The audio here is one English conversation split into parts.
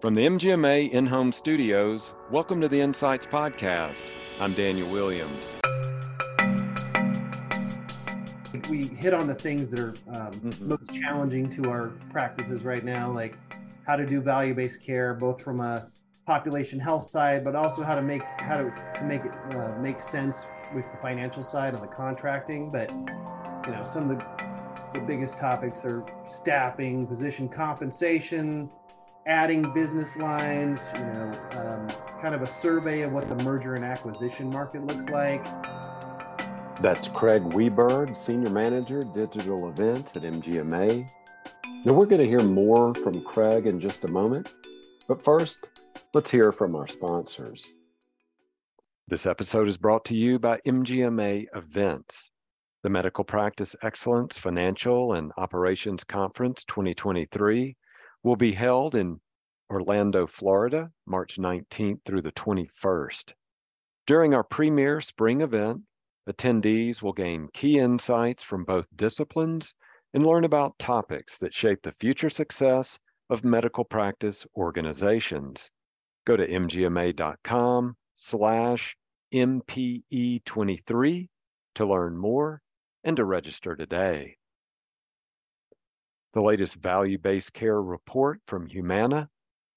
From the MGMA in home studios, welcome to the Insights Podcast. I'm Daniel Williams. We hit on the things that are um, mm-hmm. most challenging to our practices right now, like how to do value based care, both from a population health side, but also how to make how to, to make it uh, make sense with the financial side on the contracting. But you know, some of the the biggest topics are staffing, physician compensation, adding business lines, you know, um, kind of a survey of what the merger and acquisition market looks like. That's Craig Weberg, Senior Manager, Digital Events at MGMA. Now, we're going to hear more from Craig in just a moment, but first, let's hear from our sponsors. This episode is brought to you by MGMA Events. The Medical Practice Excellence Financial and Operations Conference 2023 will be held in Orlando, Florida, March 19th through the 21st. During our premier spring event, attendees will gain key insights from both disciplines and learn about topics that shape the future success of medical practice organizations. Go to mgma.com slash MPE23 to learn more and to register today. The latest value based care report from Humana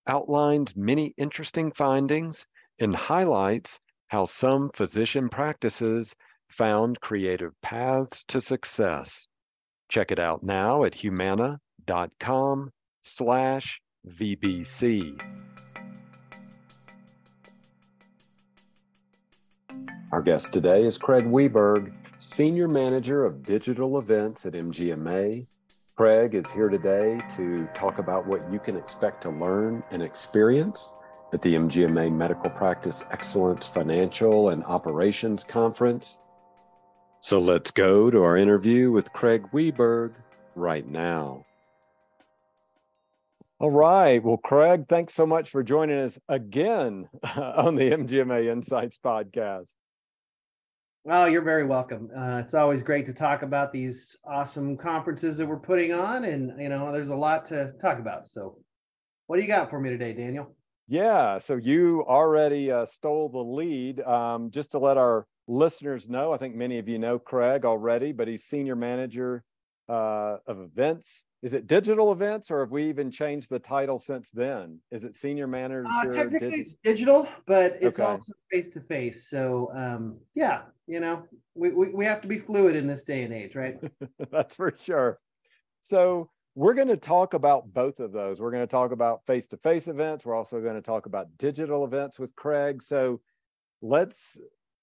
outlines many interesting findings and highlights how some physician practices found creative paths to success. Check it out now at humana.com slash VBC. Our guest today is Craig Weberg, Senior Manager of Digital Events at MGMA Craig is here today to talk about what you can expect to learn and experience at the MGMA Medical Practice Excellence Financial and Operations Conference. So let's go to our interview with Craig Weberg right now. All right. Well, Craig, thanks so much for joining us again on the MGMA Insights podcast. Oh, you're very welcome. Uh, it's always great to talk about these awesome conferences that we're putting on, and you know, there's a lot to talk about. So, what do you got for me today, Daniel? Yeah, so you already uh, stole the lead. Um, just to let our listeners know, I think many of you know Craig already, but he's senior manager uh, of events is it digital events or have we even changed the title since then? Is it senior manager uh, technically digi- it's digital but it's okay. also face to face so um, yeah you know we, we, we have to be fluid in this day and age right? That's for sure. So we're going to talk about both of those. We're going to talk about face to face events. We're also going to talk about digital events with craig. So let's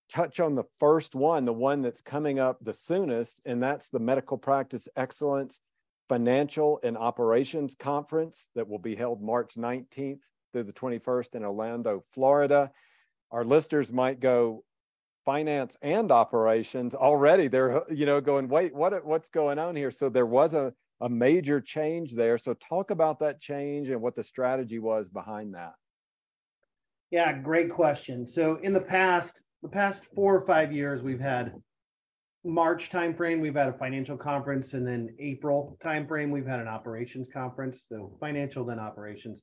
touch on the first one the one that's coming up the soonest and that's the medical practice excellence Financial and Operations Conference that will be held March 19th through the 21st in Orlando, Florida. Our listeners might go finance and operations already. They're you know going wait what what's going on here? So there was a a major change there. So talk about that change and what the strategy was behind that. Yeah, great question. So in the past, the past four or five years, we've had March timeframe, we've had a financial conference, and then April timeframe, we've had an operations conference. So financial, then operations.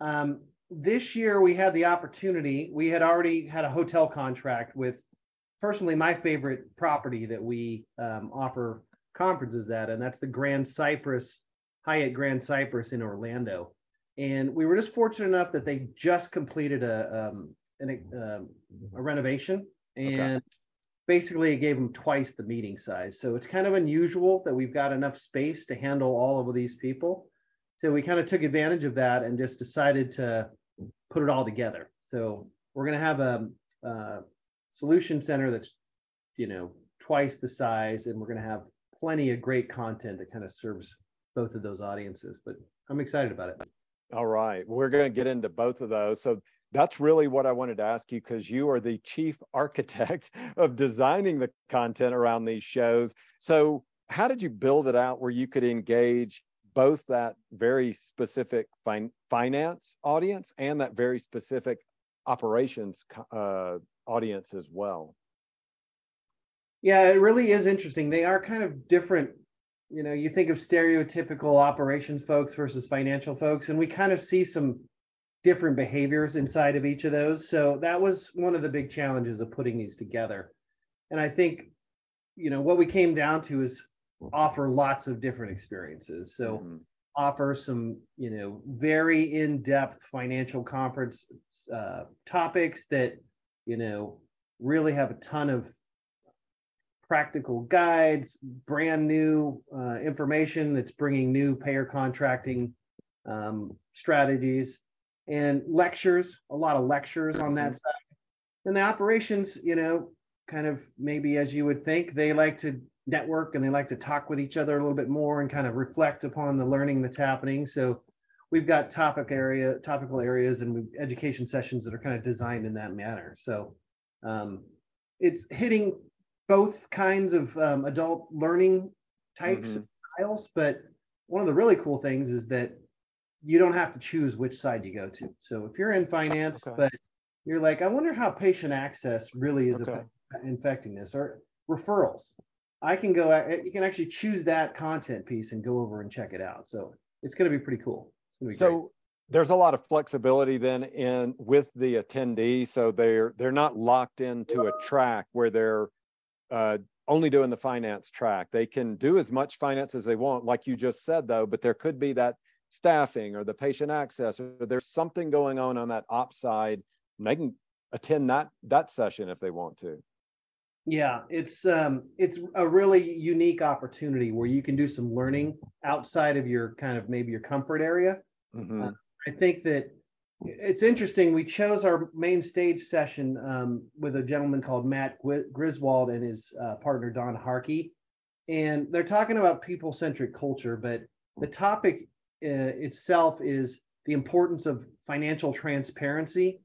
Um, this year, we had the opportunity. We had already had a hotel contract with, personally, my favorite property that we um, offer conferences at, and that's the Grand Cypress Hyatt Grand Cypress in Orlando. And we were just fortunate enough that they just completed a um, an, um, a renovation and. Okay basically it gave them twice the meeting size. So it's kind of unusual that we've got enough space to handle all of these people. So we kind of took advantage of that and just decided to put it all together. So we're going to have a, a solution center that's, you know, twice the size, and we're going to have plenty of great content that kind of serves both of those audiences. But I'm excited about it. All right. We're going to get into both of those. So that's really what I wanted to ask you because you are the chief architect of designing the content around these shows. So, how did you build it out where you could engage both that very specific fin- finance audience and that very specific operations uh, audience as well? Yeah, it really is interesting. They are kind of different. You know, you think of stereotypical operations folks versus financial folks, and we kind of see some different behaviors inside of each of those. So that was one of the big challenges of putting these together. And I think, you know, what we came down to is offer lots of different experiences. So Mhm. offer some, you know, very in-depth financial conference uh, topics that, you know, really have a ton of practical guides, brand new uh, information that's bringing new payer contracting um, strategies and lectures, a lot of lectures on that side. And the operations, you know, kind of maybe as you would think, they like to network and they like to talk with each other a little bit more and kind of reflect upon the learning that's happening. So we've got topic area, topical areas and education sessions that are kind of designed in that manner. So um, it's hitting both kinds of um, adult learning types and styles, but one of the really cool things is that you don't have to choose which side you go to. So if you're in finance, Okay. but you're like, I wonder how patient access really is Okay. infecting this or referrals. I can go, you can actually choose that content piece and go over and check it out. So it's going to be pretty cool. It's going to be great. So there's a lot of flexibility then in with the attendee. So they're they're not locked into a track where they're uh, only doing the finance track. They can do as much finance as they want, like you just said, though. But there could be that staffing or the patient access, or there's something going on on that ops side. And they can attend that that session if they want to. Yeah, it's um it's a really unique opportunity where you can do some learning outside of your kind of maybe your comfort area. Mhm. I think that it's interesting. We chose our main stage session um, with a gentleman called Matt Griswold and his uh, partner Don Harkey, and they're talking about people-centric culture. But the topic uh, itself is the importance of financial transparency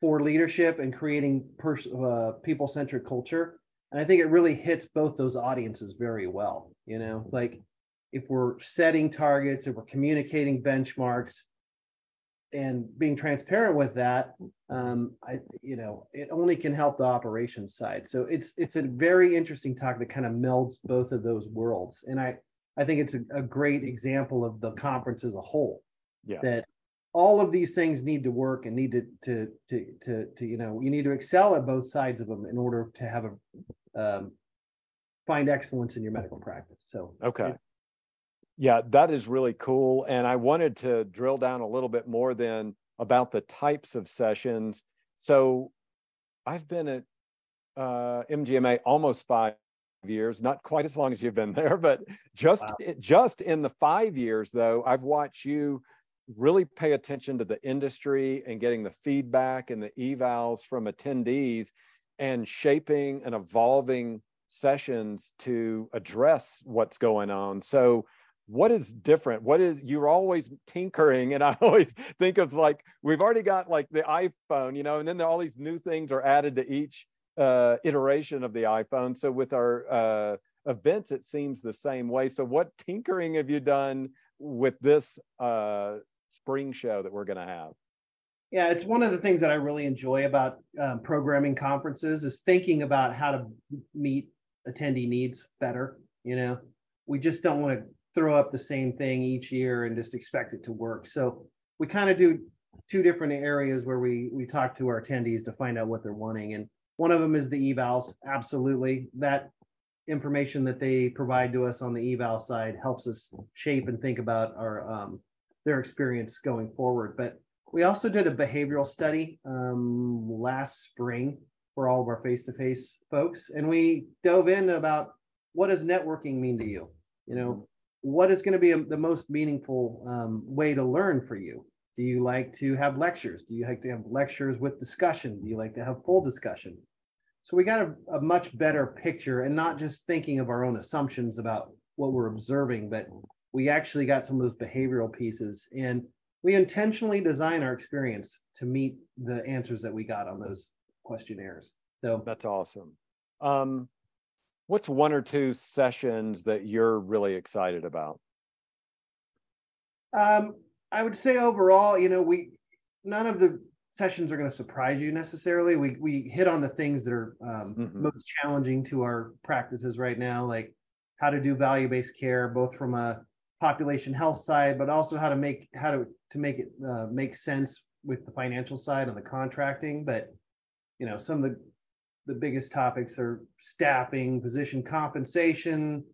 for leadership and creating pers- uh, people-centric culture. And I think it really hits both those audiences very well. You know, like if we're setting targets, if we're communicating benchmarks, and being transparent with that, um, I, you know, it only can help the operations side. So it's it's a very interesting talk that kind of melds both of those worlds, and I I think it's a, a great example of the conference as a whole. Yeah. That all of these things need to work and need to to to to, to you know you need to excel at both sides of them in order to have a um, find excellence in your medical practice. So Okay. Yeah, that is really cool. And I wanted to drill down a little bit more then about the types of sessions. So I've been at uh, MGMA almost five years, not quite as long as you've been there, but just Wow. just in the five years though, I've watched you really pay attention to the industry and getting the feedback and the evals from attendees and shaping and evolving sessions to address what's going on. So what is different? What is you're always tinkering, and I always think of like we've already got like the iPhone, you know, and then there, all these new things are added to each uh, iteration of the iPhone. So with our uh, events, it seems the same way. So what tinkering have you done with this uh, spring show that we're going to have? Yeah, it's one of the things that I really enjoy about um, programming conferences is thinking about how to meet attendee needs better. You know, we just don't want to throw up the same thing each year and just expect it to work. So we kind of do two different areas where we we talk to our attendees to find out what they're wanting, and one of them is the evals. Absolutely, that information that they provide to us on the eval side helps us shape and think about our um, their experience going forward. But we also did a behavioral study um, last spring for all of our face-to-face folks, and we dove in about what does networking mean to you. You know, what is going to be a, the most meaningful um, way to learn for you? Do you like to have lectures? Do you like to have lectures with discussion? Do you like to have full discussion? So we got a, a much better picture, and not just thinking of our own assumptions about what we're observing, but we actually got some of those behavioral pieces and we intentionally design our experience to meet the answers that we got on those questionnaires. So That's awesome. Um, what's one or two sessions that you're really excited about? um, I would say overall, you know, we none of the sessions are going to surprise you necessarily. We we hit on the things that are um, Mhm. most challenging to our practices right now, like how to do value based care, both from a population health side, but also how to make how to to make it uh, make sense with the financial side and the contracting. But you know, some of the the biggest topics are staffing, physician compensation,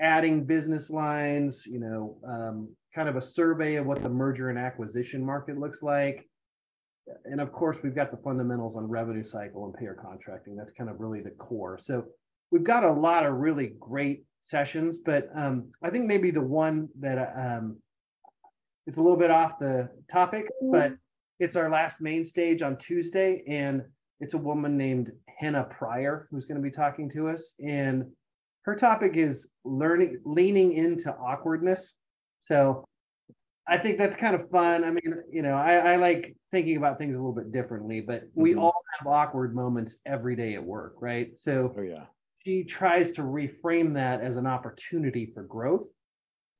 adding business lines. You know, um, kind of a survey of what the merger and acquisition market looks like. And of course, we've got the fundamentals on revenue cycle and payer contracting. That's kind of really the core. So we've got a lot of really great sessions, but um, I think maybe the one that um, it's a little bit off the topic, but it's our last main stage on Tuesday, and it's a woman named Hannah Pryor who's going to be talking to us, and her topic is learning, leaning into awkwardness. So I think that's kind of fun. I mean, you know, I, I like thinking about things a little bit differently, but we mm-hmm. all have awkward moments every day at work, right? So oh, yeah she tries to reframe that as an opportunity for growth.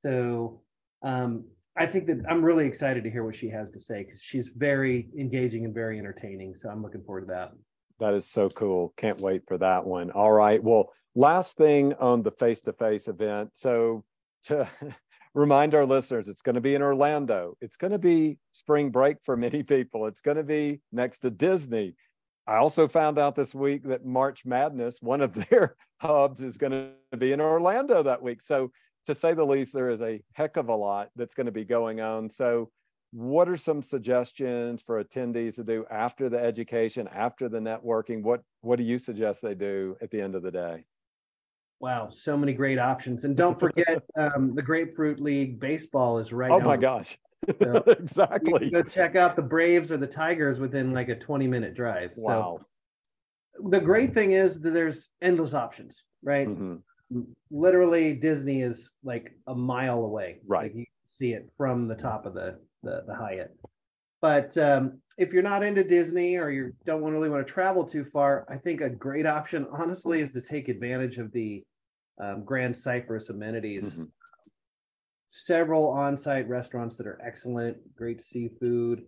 So um, I think that I'm really excited to hear what she has to say because she's very engaging and very entertaining. So I'm looking forward to that. That is so cool. Can't wait for that one. All right. Well, last thing on the face to face event. So to remind our listeners, it's going to be in Orlando. It's going to be spring break for many people. It's going to be next to Disney. I also found out this week that March Madness, one of their hubs, is going to be in Orlando that week. So, to say the least, there is a heck of a lot that's going to be going on. So, what are some suggestions for attendees to do after the education, after the networking? What What do you suggest they do at the end of the day? Wow, so many great options, and don't forget um, the Grapefruit League baseball is right. Oh my gosh! So exactly. go check out the Braves or the Tigers within like a 20 minute drive. Wow. So the great thing is that there's endless options, right? Mm-hmm. Literally, Disney is like a mile away. Right. Like you can see it from the top of the the, the Hyatt. But um, if you're not into Disney or you don't really want to travel too far, I think a great option, honestly, is to take advantage of the um, Grand Cypress amenities. Mm-hmm several on-site restaurants that are excellent, great seafood,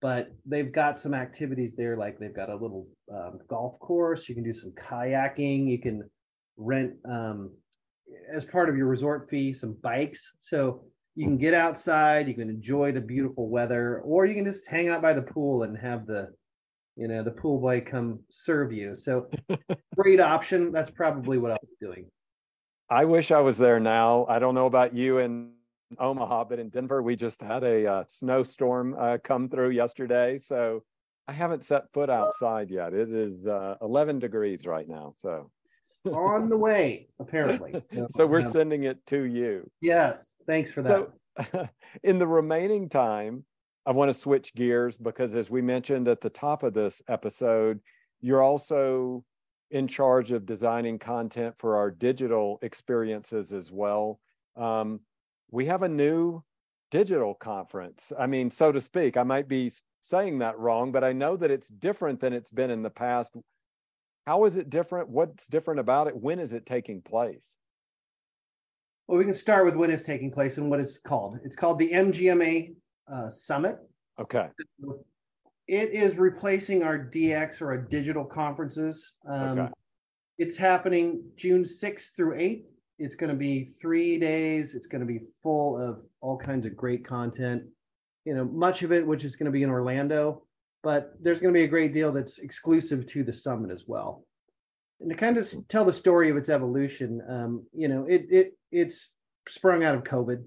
but they've got some activities there. Like they've got a little um, golf course. You can do some kayaking. You can rent um, as part of your resort fee some bikes. So you can get outside. You can enjoy the beautiful weather, or you can just hang out by the pool and have the you know the pool boy come serve you. So great option. That's probably what I was doing. I wish I was there now. I don't know about you in Omaha, but in Denver, we just had a uh, snowstorm uh, come through yesterday. So I haven't set foot outside yet. It is uh, 11 degrees right now. So on the way, apparently. so we're sending it to you. Yes. Thanks for that. So in the remaining time, I want to switch gears because, as we mentioned at the top of this episode, you're also in charge of designing content for our digital experiences as well. Um, we have a new digital conference. I mean, so to speak, I might be saying that wrong, but I know that it's different than it's been in the past. How is it different? What's different about it? When is it taking place? Well, we can start with when it's taking place and what it's called. It's called the MGMA uh, Summit. Okay. It is replacing our DX or our digital conferences. Um, okay. It's happening June 6th through 8th. It's going to be three days. It's going to be full of all kinds of great content. You know, much of it which is going to be in Orlando, but there's going to be a great deal that's exclusive to the summit as well. And to kind of tell the story of its evolution, um, you know, it it it's sprung out of COVID.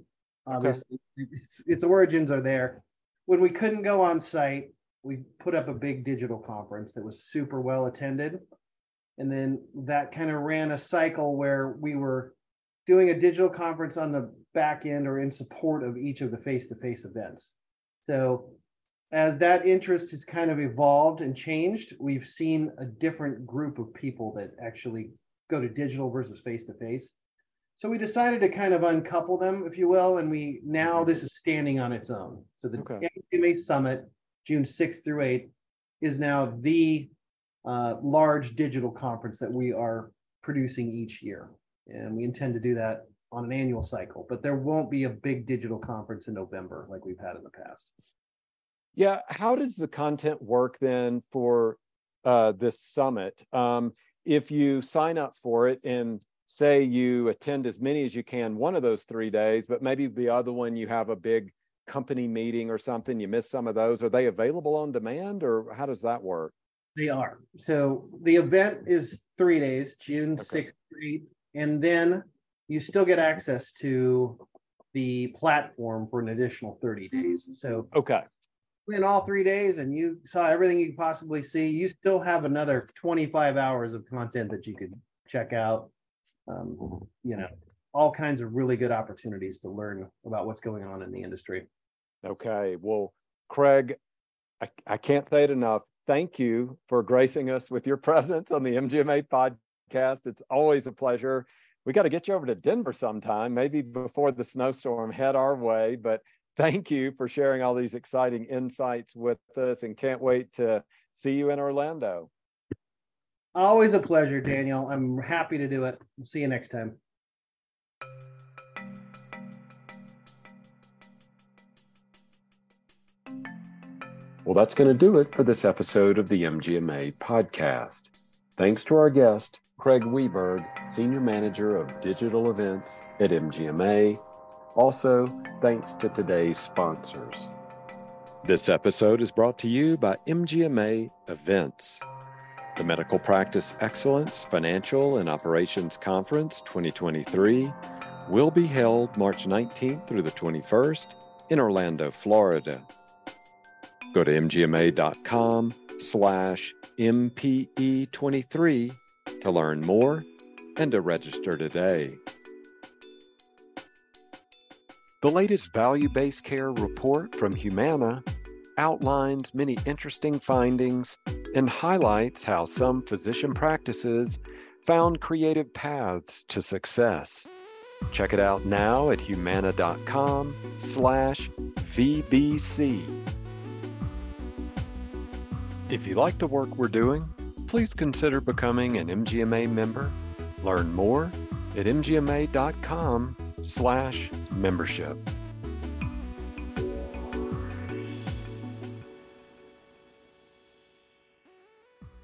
Obviously, okay. its, its origins are there. When we couldn't go on site, we put up a big digital conference that was super well attended and then that kind of ran a cycle where we were doing a digital conference on the back end or in support of each of the face-to-face events. So as that interest has kind of evolved and changed, we've seen a different group of people that actually go to digital versus face-to-face. So we decided to kind of uncouple them, if you will, and we now mm-hmm. this is standing on its own. So the okay. Summit, June 6th through 8th, is now the uh, large digital conference that we are producing each year and we intend to do that on an annual cycle. But there won't be a big digital conference in November like we've had in the past. Yeah, how does the content work then for uh, this summit? Um, if you sign up for it, and say you attend as many as you can one of those three days, but maybe the other one you have a big company meeting or something, you miss some of those. Are they available on demand or how does that work? They are. So the event is three days, June Okay. 6th, 8th, and then you still get access to the platform for an additional 30 days. So Okay. in all three days and you saw everything you could possibly see, you still have another 25 hours of content that you could check out. Um, you know, all kinds of really good opportunities to learn about what's going on in the industry. Okay. Well, Craig, I, I can't say it enough. Thank you for gracing us with your presence on the MGMA podcast. It's always a pleasure. We got to get you over to Denver sometime, maybe before the snowstorm head our way. But thank you for sharing all these exciting insights with us and can't wait to see you in Orlando. Always a pleasure, Daniel. I'm happy to do it. See you next time. Well, that's going to do it for this episode of the MGMA podcast. Thanks to our guest, Craig Weberg, Senior Manager of Digital Events at MGMA. Also, thanks to today's sponsors. This episode is brought to you by MGMA Events. The Medical Practice Excellence Financial and Operations Conference 2023 will be held March 19th through the 21st in Orlando, Florida. Go to mgma.com slash MPE23 to learn more and to register today. The latest value based care report from Humana outlines many interesting findings and highlights how some physician practices found creative paths to success. Check it out now at humana.com slash VBC. If you like the work we're doing, please consider becoming an MGMA member. Learn more at mgma.com slash membership.